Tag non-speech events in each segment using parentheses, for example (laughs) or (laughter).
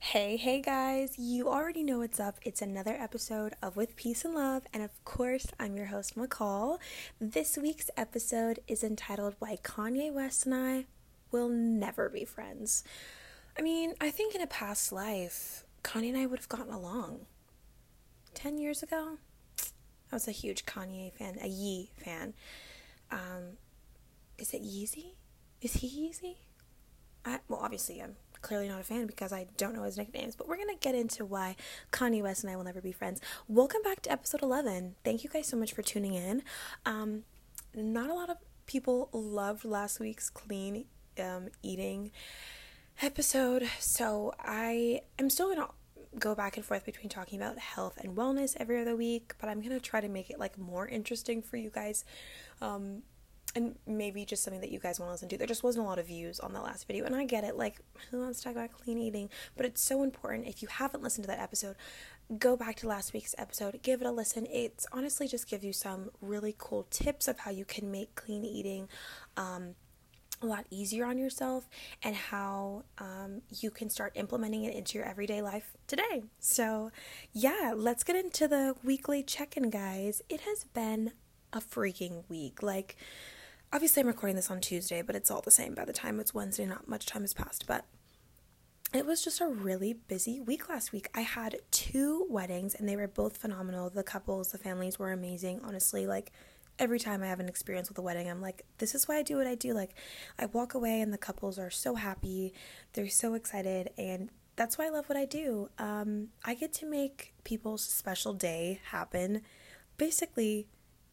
Hey, hey guys, you already know what's up. It's another episode of With Peace and Love, and of course, I'm your host, McCall. This week's episode is entitled Why Kanye West and I Will Never Be Friends. I mean, I think in a past life, Kanye and I would have gotten along. 10 years ago, I was a huge Kanye fan, a Ye fan. Um, is it Yeezy? Is he Yeezy? I, well, obviously, I'm clearly not a fan because I don't know his nicknames, but we're going to get into why Kanye West and I will never be friends. Welcome back to episode 11. Thank you guys so much for tuning in. Um, not a lot of people loved last week's clean um, eating episode, so I am still going to go back and forth between talking about health and wellness every other week, but I'm going to try to make it like more interesting for you guys. Um, and maybe just something that you guys want to listen to. There just wasn't a lot of views on the last video, and I get it. Like, who wants to talk about clean eating? But it's so important. If you haven't listened to that episode, go back to last week's episode, give it a listen. It's honestly just give you some really cool tips of how you can make clean eating. Um, a lot easier on yourself and how um, you can start implementing it into your everyday life today. So, yeah, let's get into the weekly check in, guys. It has been a freaking week. Like, obviously, I'm recording this on Tuesday, but it's all the same. By the time it's Wednesday, not much time has passed. But it was just a really busy week last week. I had two weddings, and they were both phenomenal. The couples, the families were amazing. Honestly, like, every time I have an experience with a wedding, I'm like, this is why I do what I do. Like, I walk away, and the couples are so happy, they're so excited, and that's why I love what I do. Um, I get to make people's special day happen basically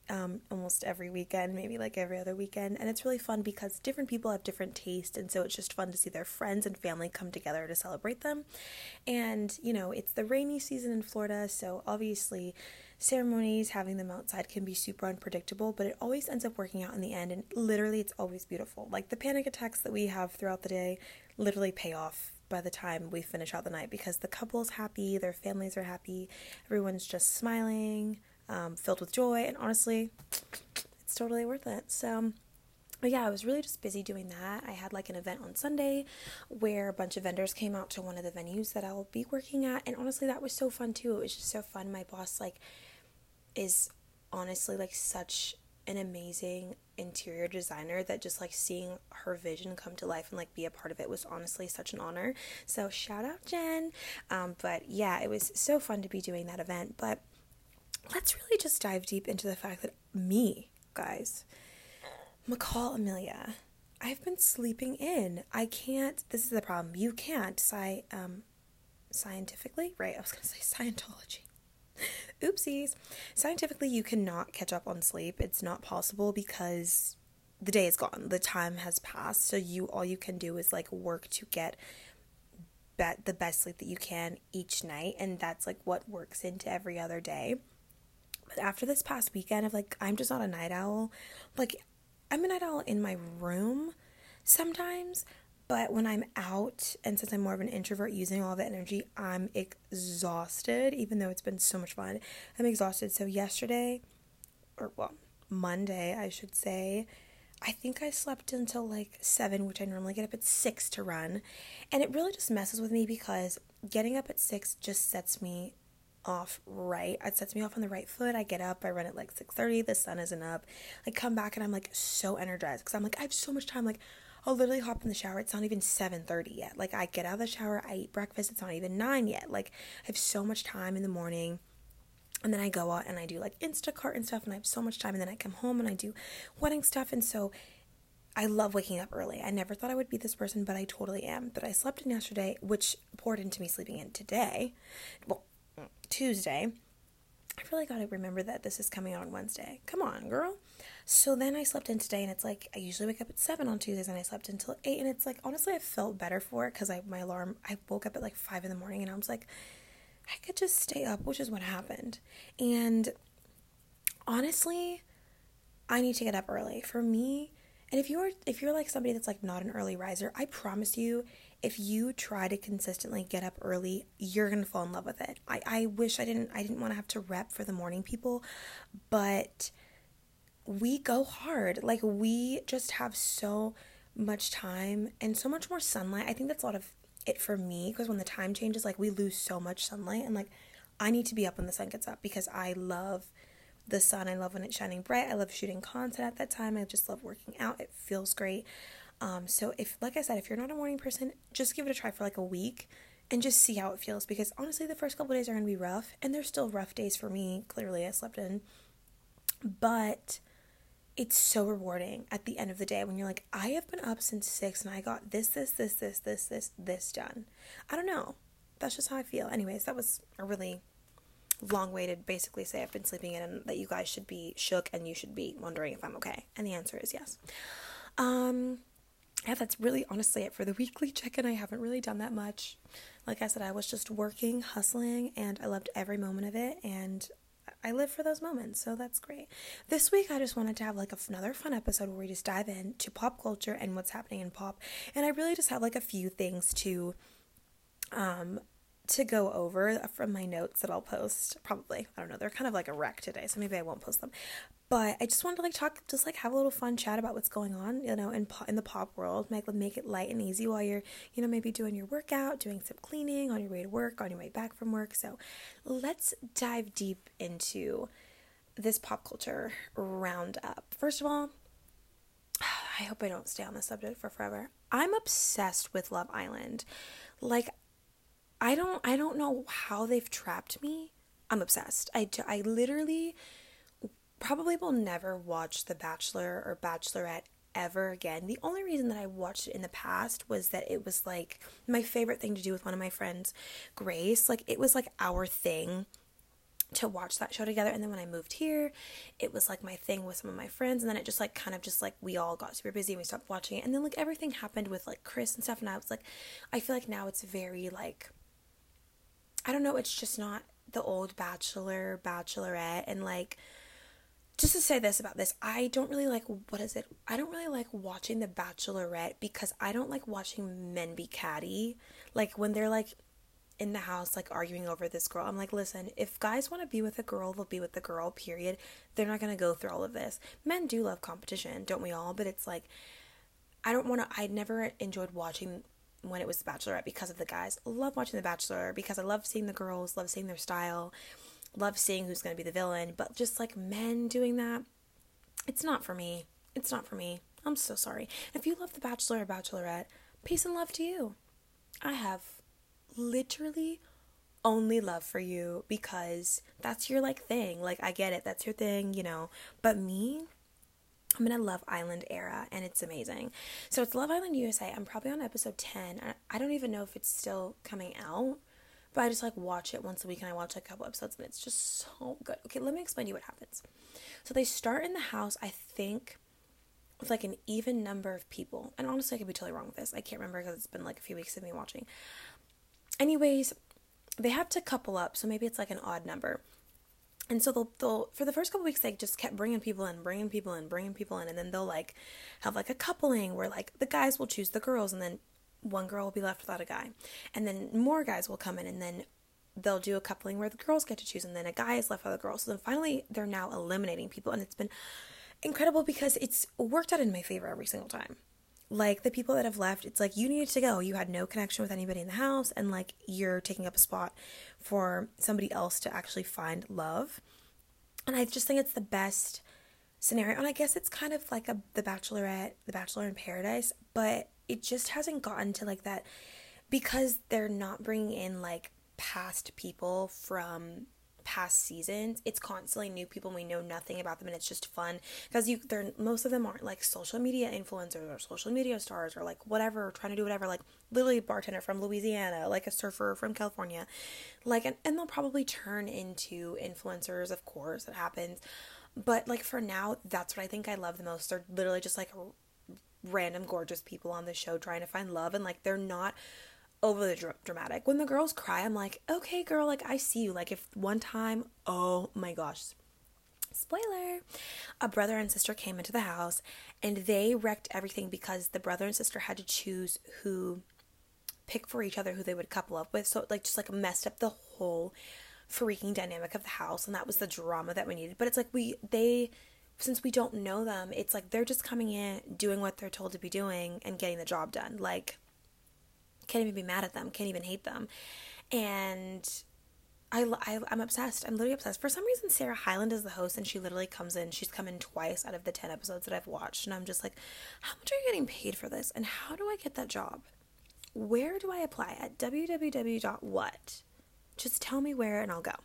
um, almost every weekend, maybe like every other weekend. And it's really fun because different people have different tastes. And so it's just fun to see their friends and family come together to celebrate them. And, you know, it's the rainy season in Florida. So obviously, ceremonies, having them outside can be super unpredictable, but it always ends up working out in the end. And literally, it's always beautiful. Like the panic attacks that we have throughout the day literally pay off by the time we finish out the night because the couple's happy, their families are happy, everyone's just smiling um, filled with joy, and honestly, it's totally worth it. So, but yeah, I was really just busy doing that. I had like an event on Sunday where a bunch of vendors came out to one of the venues that I'll be working at, and honestly, that was so fun too. It was just so fun. My boss like is honestly like such an amazing interior designer that just like seeing her vision come to life and like be a part of it was honestly such an honor. So shout out Jen. Um, but yeah, it was so fun to be doing that event. But let's really just dive deep into the fact that me, guys, McCall Amelia, I've been sleeping in. I can't. This is the problem. You can't. Sci, um, scientifically, right? I was gonna say Scientology. (laughs) Oopsies. Scientifically, you cannot catch up on sleep. It's not possible because the day is gone. The time has passed. So you all you can do is like work to get bet the best sleep that you can each night, and that's like what works into every other day. But after this past weekend of like I'm just not a night owl. Like I'm a night owl in my room sometimes, but when I'm out and since I'm more of an introvert using all the energy, I'm exhausted even though it's been so much fun. I'm exhausted. So yesterday or well, Monday, I should say, I think I slept until like 7, which I normally get up at 6 to run. And it really just messes with me because getting up at 6 just sets me off right. It sets me off on the right foot. I get up, I run at like 6:30, the sun isn't up. I come back and I'm like so energized because I'm like I have so much time like I'll literally hop in the shower. It's not even 7:30 yet. Like I get out of the shower, I eat breakfast. It's not even 9 yet. Like I have so much time in the morning. And then I go out and I do like Instacart and stuff and I have so much time and then I come home and I do wedding stuff and so I love waking up early. I never thought I would be this person, but I totally am. But I slept in yesterday, which poured into me sleeping in today. Well, Tuesday. I really got to remember that this is coming out on Wednesday. Come on, girl. So then I slept in today, and it's like I usually wake up at seven on Tuesdays, and I slept until eight, and it's like honestly I felt better for it because I my alarm I woke up at like five in the morning, and I was like I could just stay up, which is what happened. And honestly, I need to get up early for me. And if you're if you're like somebody that's like not an early riser, I promise you if you try to consistently get up early, you're gonna fall in love with it. I, I wish I didn't I didn't want to have to rep for the morning people, but we go hard. Like we just have so much time and so much more sunlight. I think that's a lot of it for me because when the time changes, like we lose so much sunlight and like I need to be up when the sun gets up because I love the sun. I love when it's shining bright. I love shooting content at that time. I just love working out. It feels great. Um, so if, like I said, if you're not a morning person, just give it a try for like a week and just see how it feels because honestly, the first couple days are going to be rough and they're still rough days for me. Clearly, I slept in, but it's so rewarding at the end of the day when you're like, I have been up since six and I got this, this, this, this, this, this, this done. I don't know. That's just how I feel. Anyways, that was a really long way to basically say I've been sleeping in and that you guys should be shook and you should be wondering if I'm okay. And the answer is yes. Um, yeah, that's really honestly it for the weekly check in. I haven't really done that much. Like I said, I was just working, hustling, and I loved every moment of it. And I live for those moments, so that's great. This week, I just wanted to have like another fun episode where we just dive into pop culture and what's happening in pop. And I really just have like a few things to um to go over from my notes that I'll post. Probably. I don't know. They're kind of like a wreck today, so maybe I won't post them. But I just wanted to like talk, just like have a little fun chat about what's going on, you know, in in the pop world. Make make it light and easy while you're, you know, maybe doing your workout, doing some cleaning on your way to work, on your way back from work. So, let's dive deep into this pop culture roundup. First of all, (sighs) I hope I don't stay on this subject for forever. I'm obsessed with Love Island. Like I don't I don't know how they've trapped me. I'm obsessed. I I literally probably will never watch The Bachelor or Bachelorette ever again. The only reason that I watched it in the past was that it was like my favorite thing to do with one of my friends, Grace. Like it was like our thing to watch that show together. And then when I moved here it was like my thing with some of my friends. And then it just like kind of just like we all got super busy and we stopped watching it. And then like everything happened with like Chris and stuff. And I was like I feel like now it's very like I don't know, it's just not the old bachelor, bachelorette, and like just to say this about this, I don't really like what is it? I don't really like watching The Bachelorette because I don't like watching men be catty. Like when they're like in the house like arguing over this girl. I'm like, listen, if guys want to be with a girl, they'll be with the girl, period. They're not gonna go through all of this. Men do love competition, don't we all? But it's like I don't wanna I never enjoyed watching when it was The Bachelorette because of the guys. Love watching The Bachelor because I love seeing the girls, love seeing their style, love seeing who's going to be the villain. But just like men doing that, it's not for me. It's not for me. I'm so sorry. If you love The Bachelor or Bachelorette, peace and love to you. I have literally only love for you because that's your like thing. Like I get it, that's your thing, you know. But me, I'm in a Love Island era and it's amazing. So it's Love Island USA. I'm probably on episode 10. I don't even know if it's still coming out, but I just like watch it once a week and I watch like a couple episodes and it's just so good. Okay, let me explain to you what happens. So they start in the house, I think, with like an even number of people. And honestly, I could be totally wrong with this. I can't remember because it's been like a few weeks of me watching. Anyways, they have to couple up, so maybe it's like an odd number. And so they'll, they'll for the first couple weeks they just kept bringing people in, bringing people in, bringing people in, and then they'll like have like a coupling where like the guys will choose the girls, and then one girl will be left without a guy, and then more guys will come in, and then they'll do a coupling where the girls get to choose, and then a guy is left without a girl. So then finally they're now eliminating people, and it's been incredible because it's worked out in my favor every single time like the people that have left, it's like you needed to go. You had no connection with anybody in the house, and like you're taking up a spot for somebody else to actually find love. And I just think it's the best scenario. And I guess it's kind of like a The Bachelorette, The Bachelor in Paradise, but it just hasn't gotten to like that because they're not bringing in like past people from past seasons. It's constantly new people we know nothing about them and it's just fun because you they're most of them aren't like social media influencers or social media stars or like whatever trying to do whatever like literally bartender from louisiana like a surfer from california like and, and they'll probably turn into influencers of course it happens but like for now that's what i think i love the most. They're literally just like random gorgeous people on the show trying to find love and like they're not overly dr- dramatic. When the girls cry, I'm like, okay, girl, like I see you. Like if one time, oh my gosh, spoiler, a brother and sister came into the house and they wrecked everything because the brother and sister had to choose who pick for each other who they would couple up with. So it like just like messed up the whole freaking dynamic of the house and that was the drama that we needed. But it's like we they since we don't know them, it's like they're just coming in, doing what they're told to be doing and getting the job done. Like Can't even be mad at them. Can't even hate them. And I, I, am obsessed. I'm literally obsessed. For some reason, Sarah Hyland is the host, and she literally comes in. She's come in twice out of the 10 episodes that I've watched. And I'm just like, how much are you getting paid for this? And how do I get that job? Where do I apply? At www.what? Just tell me where, and I'll go.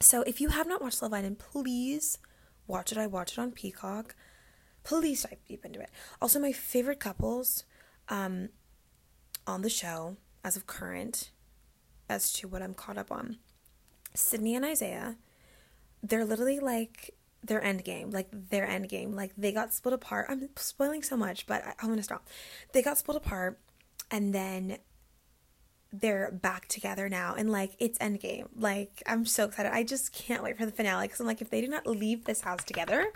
So if you have not watched Love Island, please watch it. I watch it on Peacock. Please dive deep into it. Also, my favorite couples um, on the show, as of current, as to what I'm caught up on. Sydney and Isaiah, they're literally like their end game, like their end game. Like they got split apart. I'm spoiling so much, but I, I'm gonna stop. They got split apart, and then they're back together now, and like it's end game. Like I'm so excited. I just can't wait for the finale because I'm like, if they do not leave this house together,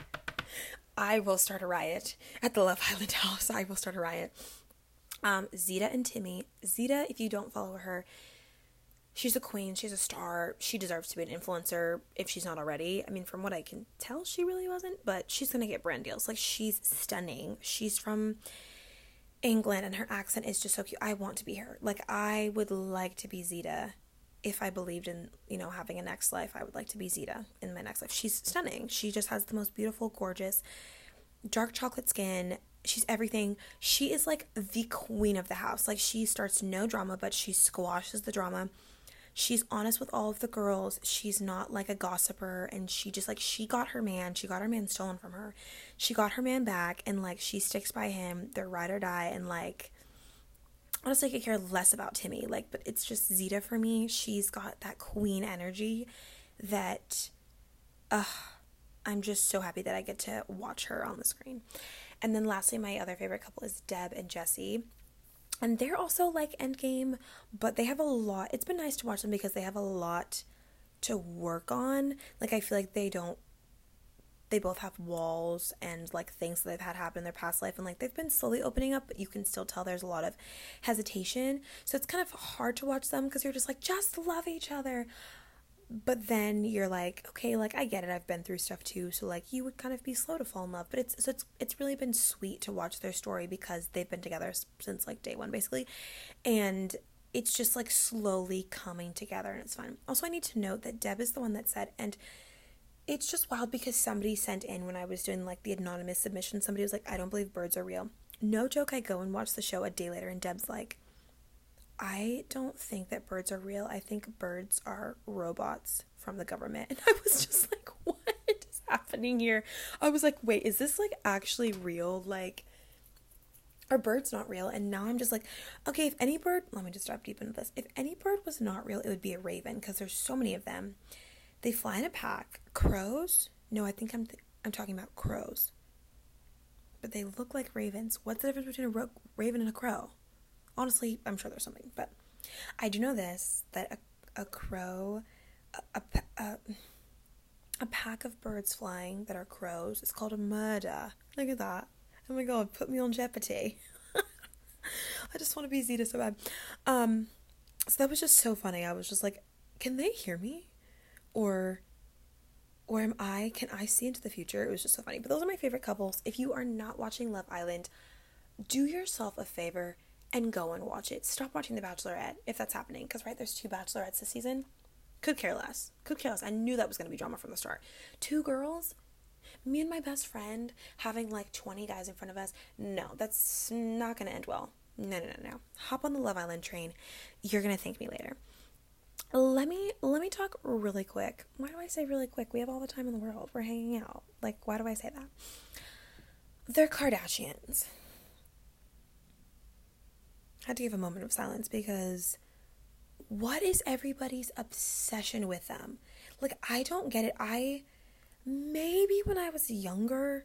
I will start a riot at the Love Island (laughs) house. I will start a riot. Um, Zeta and Timmy. Zeta, if you don't follow her, she's a queen, she's a star, she deserves to be an influencer if she's not already. I mean, from what I can tell, she really wasn't, but she's gonna get brand deals. Like, she's stunning. She's from England and her accent is just so cute. I want to be her. Like, I would like to be Zeta. If I believed in, you know, having a next life, I would like to be Zeta in my next life. She's stunning. She just has the most beautiful, gorgeous, dark chocolate skin. She's everything. She is like the queen of the house. Like, she starts no drama, but she squashes the drama she's honest with all of the girls. She's not like a gossiper and she just like she got her man, she got her man stolen from her. She got her man back and like she sticks by him. They're ride or die and like honestly I could care less about Timmy. Like but it's just Zeta for me. She's got that queen energy that uh I'm just so happy that I get to watch her on the screen. And then lastly, my other favorite couple is Deb and Jesse and they're also like Endgame, but they have a lot. It's been nice to watch them because they have a lot to work on. Like I feel like they don't they both have walls and like things that they've had happen in their past life and like they've been slowly opening up, but you can still tell there's a lot of hesitation. So it's kind of hard to watch them because you're just like just love each other but then you're like okay like i get it i've been through stuff too so like you would kind of be slow to fall in love but it's so it's it's really been sweet to watch their story because they've been together since like day one basically and it's just like slowly coming together and it's fun. Also i need to note that deb is the one that said and it's just wild because somebody sent in when i was doing like the anonymous submission somebody was like i don't believe birds are real. No joke i go and watch the show a day later and deb's like I don't think that birds are real. I think birds are robots from the government. (laughs) And I was just like, what is happening here? I was like, wait, is this like actually real? Like, are birds not real? And now I'm just like, okay, if any bird, let me just dive deep into this. If any bird was not real, it would be a raven because there's so many of them. They fly in a pack. Crows? No, I think I'm th- I'm talking about crows. But they look like ravens. What's the difference between a ro- raven and a crow? Honestly, I'm sure there's something, but I do know this that a, a crow, a, a, a, pack of birds flying that are crows is called a murder. Look at that. Oh my god, put me on jeopardy. (laughs) I just want to be Zeta so bad. Um, so that was just so funny. I was just like, can they hear me? Or or am I can I see into the future? It was just so funny. But those are my favorite couples. If you are not watching Love Island, do yourself a favor and go and watch it. Stop watching The Bachelorette if that's happening, because right, there's two Bachelorettes this season. Could care less. Could care less. I knew that was going to be drama from the start. Two girls, me and my best friend having like 20 guys in front of us. No, that's not going to end well. No, no, no, no. Hop on the Love Island train. You're going to thank me later. Let me let me talk really quick. Why do I say really quick? We have all the time in the world. We're hanging out. Like, why do I say that? They're Kardashians had to give a moment of silence because what is everybody's obsession with them? Like, I don't get it. I maybe when I was younger,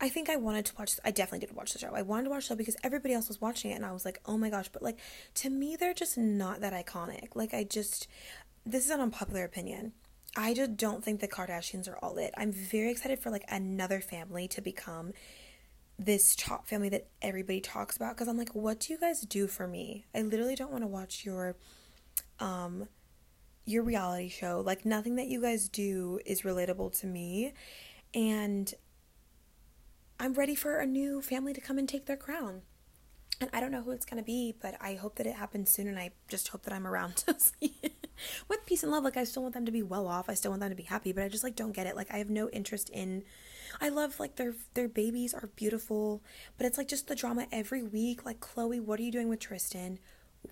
I think I wanted to watch. I definitely did watch the show. I wanted to watch the show because everybody else was watching it, and I was like, oh my gosh! But like, to me, they're just not that iconic. Like, I just this is an unpopular opinion. I just don't think the Kardashians are all it. I'm very excited for like another family to become this top family that everybody talks about because I'm like, what do you guys do for me? I literally don't want to watch your um your reality show. Like nothing that you guys do is relatable to me and I'm ready for a new family to come and take their crown. And I don't know who it's gonna be, but I hope that it happens soon, and I just hope that I'm around (laughs) to see it. With peace and love, like I still want them to be well off. I still want them to be happy, but I just like don't get it. Like I have no interest in. I love like their their babies are beautiful, but it's like just the drama every week. Like Khloe, what are you doing with Tristan?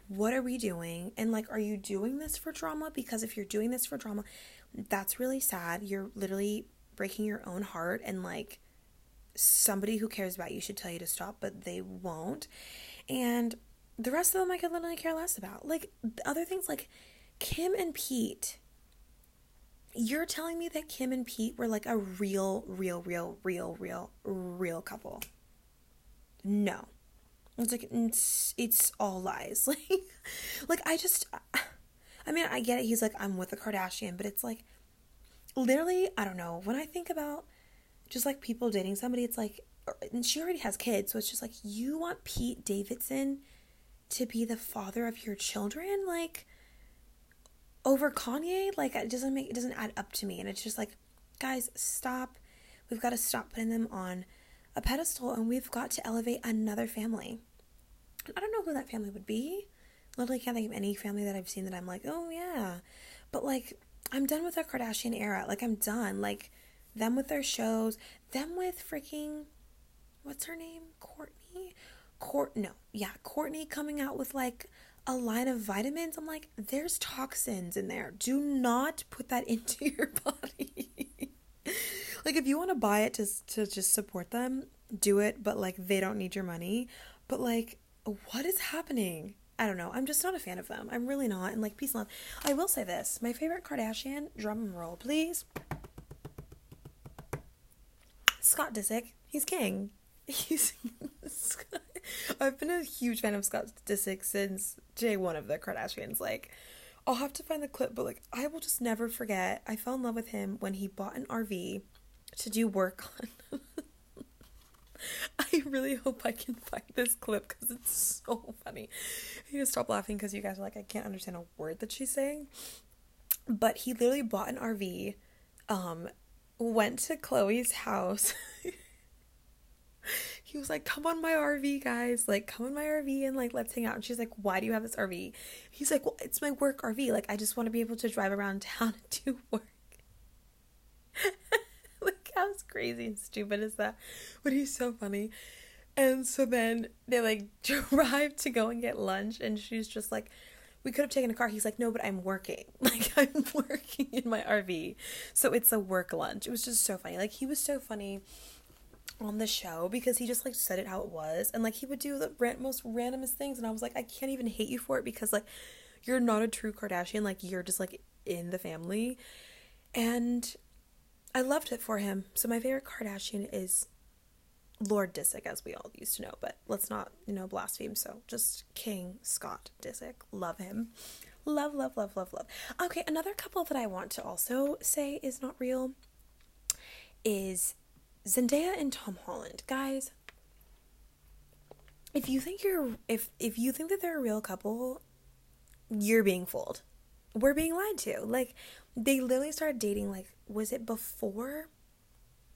What are we doing? And like, are you doing this for drama? Because if you're doing this for drama, that's really sad. You're literally breaking your own heart and like somebody who cares about you should tell you to stop, but they won't. And the rest of them I could literally care less about. Like other things like Kim and Pete. You're telling me that Kim and Pete were like a real, real, real, real, real, real couple. No. It's like it's, it's all lies. (laughs) Like like I just I mean, I get it. He's like I'm with a Kardashian, but it's like literally, I don't know. When I think about just like people dating somebody, it's like, and she already has kids, so it's just like, you want Pete Davidson to be the father of your children? Like, over Kanye? Like, it doesn't make, it doesn't add up to me. And it's just like, guys, stop. We've got to stop putting them on a pedestal and we've got to elevate another family. I don't know who that family would be. Literally can't think of any family that I've seen that I'm like, oh yeah. But like, I'm done with the Kardashian era. Like, I'm done. Like, them with their shows, them with freaking what's her name? Kourtney? Court no, yeah, Kourtney coming out with like a line of vitamins. I'm like, there's toxins in there. Do not put that (laughs) into your body. like if you want to buy it to to just support them, do it, but like they don't need your money. But like what is happening? I don't know. I'm just not a fan of them. I'm really not. And like peace and love. I will say this. My favorite Kardashian, drum roll, please. Scott Disick. He's king. (laughs) I've been a huge fan of Scott Disick since day one of the Kardashians. Like, I'll have to find the clip, but like, I will just never forget. I fell in love with him when he bought an RV to do work on. (laughs) I really hope I can find this clip because it's so funny. I need to stop laughing because you guys are like, I can't understand a word that she's saying. But he literally bought an RV um, went to Khloe's house. (laughs) (laughs) he was like, "Come on my RV, guys! Like, come on my RV and like let's hang out." And she's like, "Why do you have this RV?" He's like, "Well, it's my work RV. Like, I just want to be able to drive around (laughs) town and do work." (laughs) like, how crazy and stupid is that? But he's so funny. And so then they like drive to go and get lunch, and she's just like, we could have taken a car. He's like, no, but I'm working. Like, I'm working in my RV. So it's a work lunch. It was just so funny. Like, he was so funny on the show because he just like said it how it was. And like, he would do the most randomest things. And I was like, I can't even hate you for it because like, you're not a true Kardashian. Like, you're just like in the family. And I loved it for him. So my favorite Kardashian is Lord Disick, as we all used to know, but let's not, you know, blaspheme. So just King Scott Disick. Love him. Love, love, love, love, love. Okay, another couple that I want to also say is not real is Zendaya and Tom Holland. Guys, if you think you're if if you think that they're a real couple, you're being fooled. We're being lied to. Like they literally started dating like was it before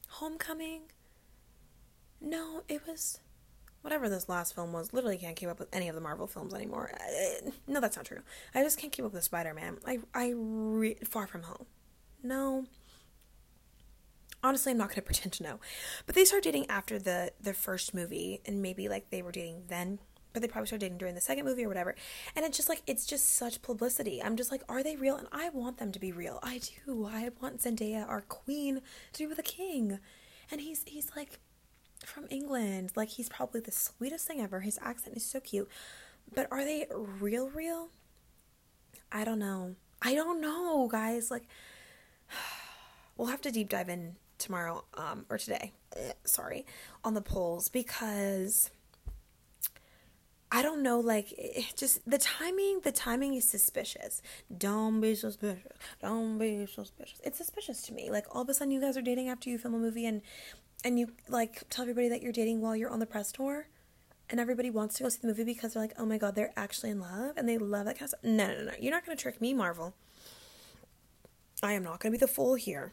Homecoming? No, it was whatever this last film was. Literally can't keep up with any of the Marvel films anymore. Uh, no, that's not true. I just can't keep up with Spider Man. I I re- Far From Home. No. Honestly, I'm not gonna pretend to know. But they started dating after the the first movie, and maybe like they were dating then. But they probably started dating during the second movie or whatever. And it's just like it's just such publicity. I'm just like, are they real? And I want them to be real. I do. I want Zendaya, our queen, to be with a king. And he's he's like from England. Like he's probably the sweetest thing ever. His accent is so cute. But are they real real? I don't know. I don't know, guys. Like (sighs) we'll have to deep dive in tomorrow um or today. Sorry, on the polls because I don't know, like, just the timing, the timing is suspicious. Don't be suspicious. Don't be suspicious. It's suspicious to me. Like, all of a sudden, you guys are dating after you film a movie, and and you like tell everybody that you're dating while you're on the press tour and everybody wants to go see the movie because they're like, oh my god, they're actually in love and they love that kind of stuff. No, no, no. You're not going to trick me, Marvel. I am not going to be the fool here.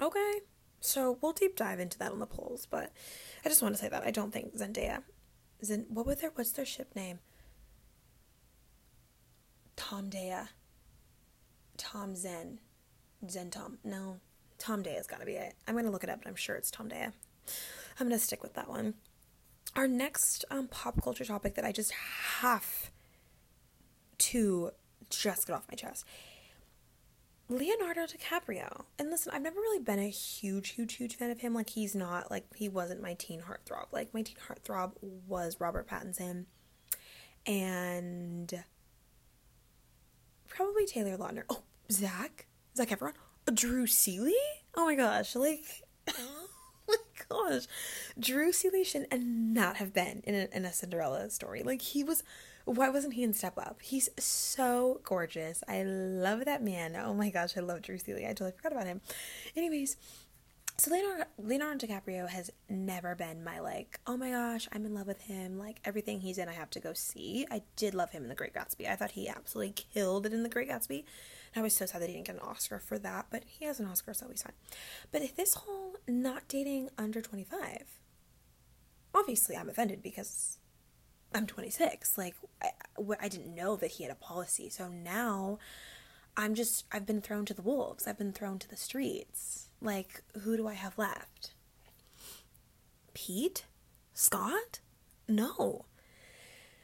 Okay. So we'll deep dive into that on the polls, but I just want to say that I don't think Zendaya Zen, what was their what's their ship name? Tom Daya. Tom Zen. Zen Tom. No. Tom Daya's gotta be it. I'm gonna look it up, but I'm sure it's Tom Daya. I'm gonna stick with that one. Our next um, pop culture topic that I just have to just get off my chest. Leonardo DiCaprio. And listen, I've never really been a huge, huge, huge fan of him. Like, he's not, like, he wasn't my teen heartthrob. Like, my teen heartthrob was Robert Pattinson and probably Taylor Lautner. Oh, Zac? Zac Efron? Oh, Drew Seeley? Oh my gosh. Like, (laughs) oh my gosh. Drew Seeley should not have been in a, in a Cinderella story. Like, he was why wasn't he in Step Up? He's so gorgeous. I love that man. Oh my gosh, I love Drew Seeley. I totally forgot about him. Anyways, so Leonardo, Leonardo DiCaprio has never been my like, oh my gosh, I'm in love with him. Like everything he's in, I have to go see. I did love him in The Great Gatsby. I thought he absolutely killed it in The Great Gatsby. And I was so sad that he didn't get an Oscar for that, but he has an Oscar, so he's fine. But this whole not dating under 25, obviously I'm offended because I'm 26. Like, I, I didn't know that he had a policy. So now I'm just, I've been thrown to the wolves. I've been thrown to the streets. Like, who do I have left? Pete? Scott? No.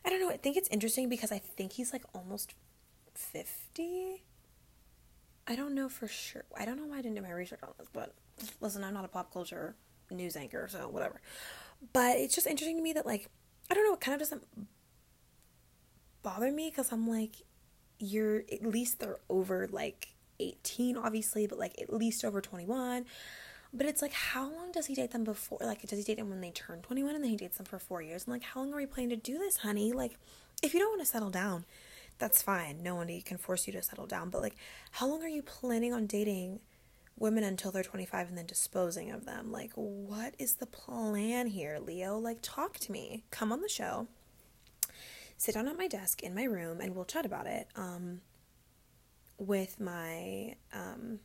I don't know. I think it's interesting because I think he's like almost 50. I don't know for sure. I don't know why I didn't do my research on this, but listen, I'm not a pop culture news anchor, so whatever. But it's just interesting to me that, like, I don't know, it kind of doesn't bother me because I'm like, you're at least they're over like 18, obviously, but like at least over 21. But it's like, how long does he date them before? Like, does he date them when they turn 21 and then he dates them for four years? And like, how long are we planning to do this, honey? Like, if you don't want to settle down, that's fine. No one can force you to settle down. But like, how long are you planning on dating women until they're 25 and then disposing of them. Like, what is the plan here, Leo? Like, talk to me. Come on the show. Sit down at my desk in my room and we'll chat about it. Um, with my um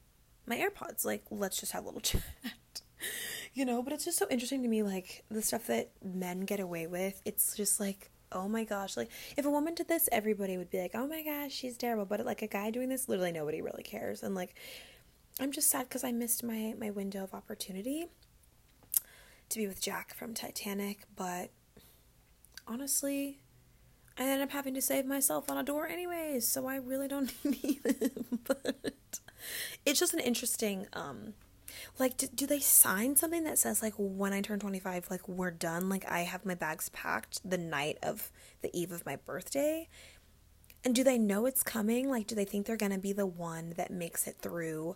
my AirPods. Like, let's just have a little (laughs) chat. you know, but it's just so interesting to me, like the stuff that men get away with. It's just like, oh my gosh, like if a woman did this, everybody would be like, oh my gosh, she's terrible. But like a guy doing this, literally nobody really cares. And like I'm just sad because I missed my my window of opportunity to be with Jack from Titanic, but honestly, I ended up having to save myself on a door anyways, so I really don't (laughs) need him. but it's just an interesting um like do, do they sign something that says like when I turn 25 like we're done, like I have my bags packed the night of the eve of my birthday? And do they know it's coming? Like do they think they're going to be the one that makes it through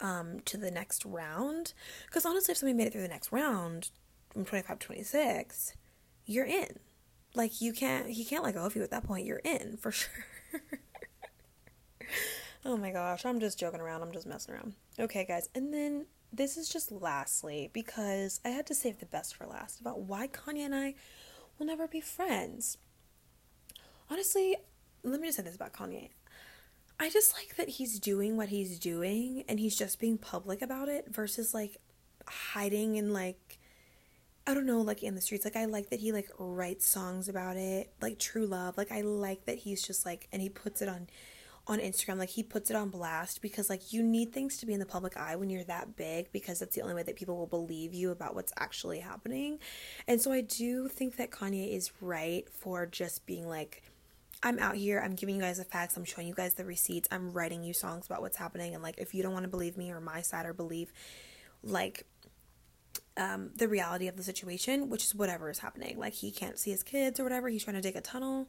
um, to the next round. Because honestly, if somebody made it through the next round from 25 to 26, you're in. Like you can't, he can't let go of you at that point. You're in for (laughs) sure. oh my gosh, I'm just joking around. I'm just messing around. Okay, guys, and then this is just lastly because I had to save the best for last about why Kanye and I will never be friends. Honestly, let me just say this about Kanye. I just like that he's doing what he's doing and he's just being public about it versus like hiding and like I don't know, like in the streets. Like I like that he like writes songs about it, like true love. Like I like that he's just like and he puts it on on Instagram, like he puts it on blast because like you need things to be in the public eye when you're that big because that's the only way that people will believe you about what's actually happening. And so I do think that Kanye is right for just being like I'm out here, I'm giving you guys the facts, I'm showing you guys the receipts, I'm writing you songs about what's happening. And like, if you don't want to believe me or my side or believe like um, the reality of the situation, which is whatever is happening, like he can't see his kids or whatever, he's trying to dig a tunnel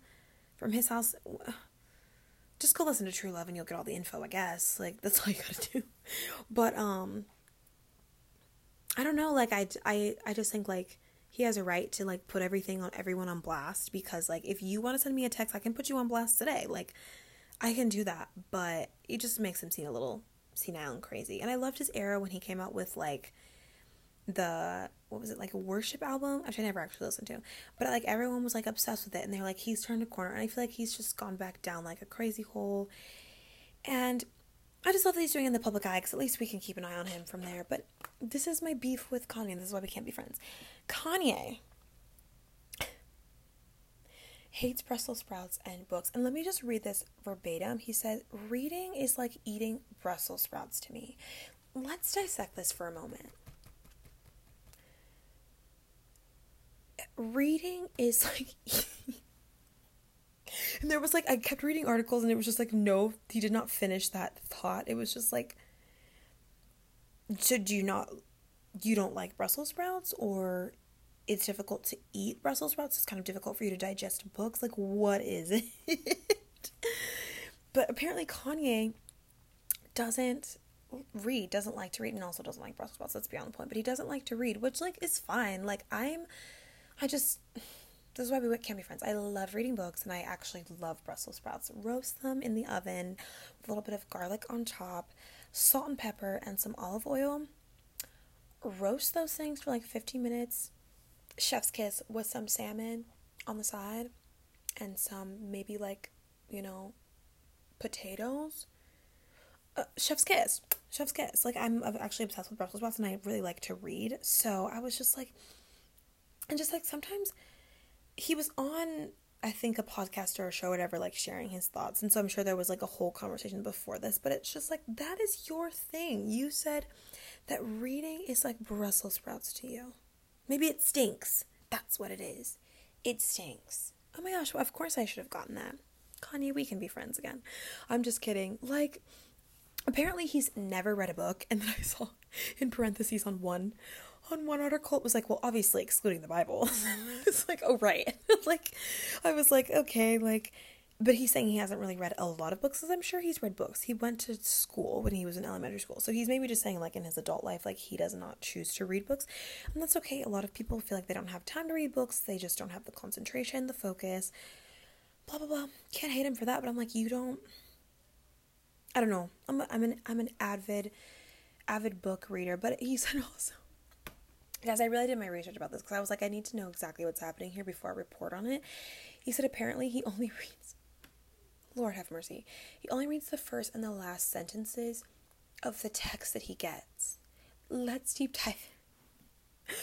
from his house. (sighs) Just go listen to True Love and you'll get all the info, I guess. Like, that's all you gotta do. (laughs) But, um, I don't know, like, I, I, I just think, like, he has a right to like put everything on everyone on blast because like if you want to send me a text, I can put you on blast today. Like I can do that, but it just makes him seem a little senile and crazy. And I loved his era when he came out with like the what was it like a worship album which i never actually listened to but like everyone was like obsessed with it and they're like he's turned a corner and i feel like he's just gone back down like a crazy hole and I just love that he's doing it in the public eye because at least we can keep an eye on him from there. But this is my beef with Kanye. This is why we can't be friends. Kanye hates Brussels sprouts and books. And let me just read this verbatim. He says, Reading is like eating Brussels sprouts to me. Let's dissect this for a moment. Reading is (laughs) like. And there was like, I kept reading articles and it was just like, no, he did not finish that thought. It was just like, so do you not, you don't like Brussels sprouts or it's difficult to eat Brussels sprouts. It's kind of difficult for you to digest books. Like, what is it? (laughs) but apparently, Kanye doesn't read, doesn't like to read, and also doesn't like Brussels sprouts. Let's be on the point. But he doesn't like to read, which like is fine. Like I'm, I just. This is why we can't be friends. I love reading books and I actually love Brussels sprouts. Roast them in the oven with a little bit of garlic on top, salt and pepper, and some olive oil. Roast those things for like 15 minutes chef's kiss with some salmon on the side and some maybe like, you know, potatoes. Uh, chef's kiss. Chef's kiss. Like I'm actually obsessed with Brussels sprouts and I really like to read. So I was just like and just like sometimes he was on I think a podcast or a show, or whatever, like sharing his thoughts. And so I'm sure there was like a whole conversation before this, but it's just like that is your thing. You said that reading is like Brussels sprouts to you. Maybe it stinks. That's what it is. It stinks. Oh my gosh, well, of course I should have gotten that. Kanye, we can be friends again. I'm just kidding. Like, apparently he's never read a book, and then I saw in parentheses on one on one article it was like, well, obviously excluding the Bible. (laughs) it's like, oh right. (laughs) like I was like, okay, like but he's saying he hasn't really read a lot of books because i'm sure he's read books. He went to school when he was in elementary school so he's maybe just saying like in his adult life like he does not choose to read books. And that's okay. A lot of people feel like they don't have time to read books. They just don't have the concentration the focus blah blah blah. Can't hate him for that but i'm like you don't i don't know. I'm, a, I'm an i'm an avid avid book reader but he (laughs) said also guys i really did my research about this because i was like i need to know exactly what's happening here before i report on it he said apparently he (laughs) only reads Lord have mercy. He only reads the first and the last sentences of the text that he gets. Let's deep dive. (laughs)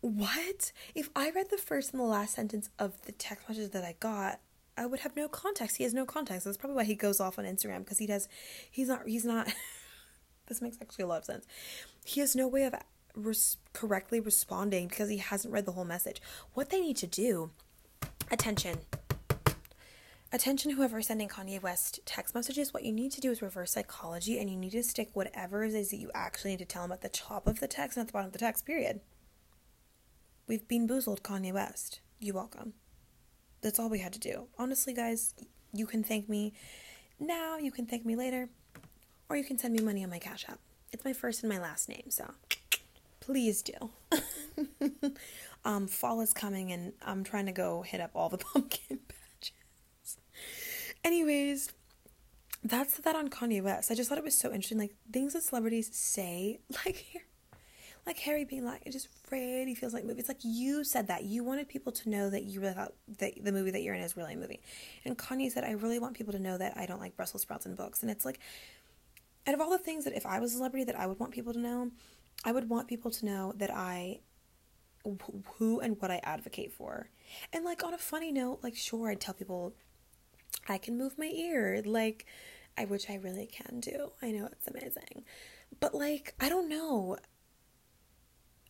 What? If I read the first and the last sentence of the text message that I got, I would have no context. He has no context. That's probably why he goes off on Instagram because he does. He's not. He's not. (laughs) this makes actually a lot of sense. He has no way of res- correctly responding because he hasn't read the whole message. What they need to do. Attention. Attention, whoever is sending Kanye West text messages, what you need to do is reverse psychology and you need to stick whatever it is that you actually need to tell him at the top of the text and at the bottom of the text, period. We've been boozled, Kanye West. You welcome. That's all we had to do. Honestly, guys, you can thank me now, you can thank me later, or you can send me money on my Cash App. It's my first and my last name, so please do. (laughs) um, fall is coming and I'm trying to go hit up all the (laughs) pumpkin patches. Anyways, that's that on Kanye West. I just thought it was so interesting. Like things that celebrities say, (laughs) like like Harry being like, it just really feels like movie. It's like you said that you wanted people to know that you really thought that the movie that you're in is really a movie, and Kanye said, I really want people to know that I don't like Brussels sprouts and books. And it's like, out of all the things that if I was a celebrity that I would want people to know, I would want people to know that I who and what I advocate for. And like on a funny note, like sure I'd tell people I can move my ear, like I which I really can do. I know it's amazing. But like, I don't know.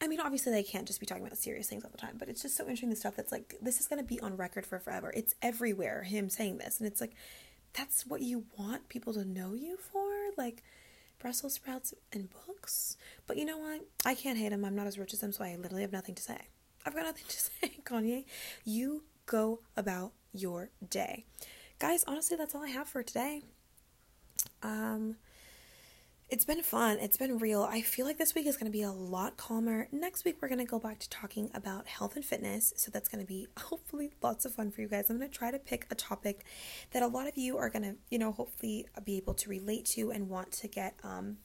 I mean, obviously they can't just be talking about serious things all the time, but it's just so interesting the stuff that's like this is going to be on record for forever. It's everywhere him saying this and it's like that's what you want people to know you for? Like Brussels sprouts and books? But you know what? I can't hate him. I'm not as rich as him, so I literally have nothing to say. I've got nothing (laughs) to say, Kanye. You go about your day guys, honestly, that's all I have for today. Um, it's been fun. It's been real. I feel like this week is going to be a lot calmer. Next week, we're going to go back to talking about health and fitness. So that's going to be (laughs) hopefully lots of fun for you guys. I'm going to try to pick a topic that a lot of you are going to, you know, hopefully be able to relate to and want to get um,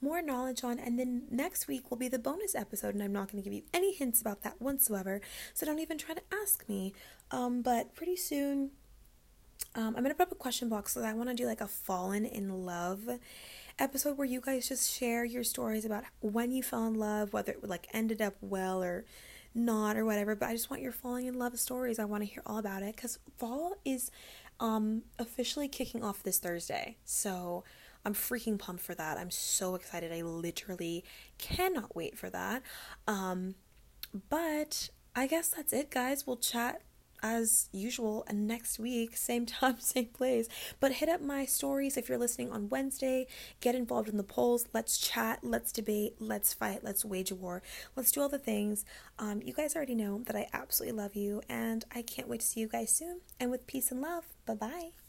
more knowledge on. And then next week will be the bonus episode, and I'm not going to give you any hints about that whatsoever. So don't even try to ask me. Um, but pretty soon, um, I'm gonna put up a question box so I want to do like a fallen in love episode where you guys just share your stories about when you fell in love, whether it like ended up well or not or whatever, but I just want your falling in love stories. I want to hear all about it because fall is um, officially kicking off this Thursday. So I'm freaking pumped for that. I'm so excited. I literally cannot wait for that. Um, but I guess that's it, guys. We'll chat as usual And next week, same (laughs) time, same place. But hit up my stories if you're listening on Wednesday. Get involved in the polls. Let's chat. Let's debate. Let's fight. Let's wage a war. Let's do all the things. Um, you guys already know that I absolutely love you, and I can't wait to see you guys soon. And with peace and love, bye bye.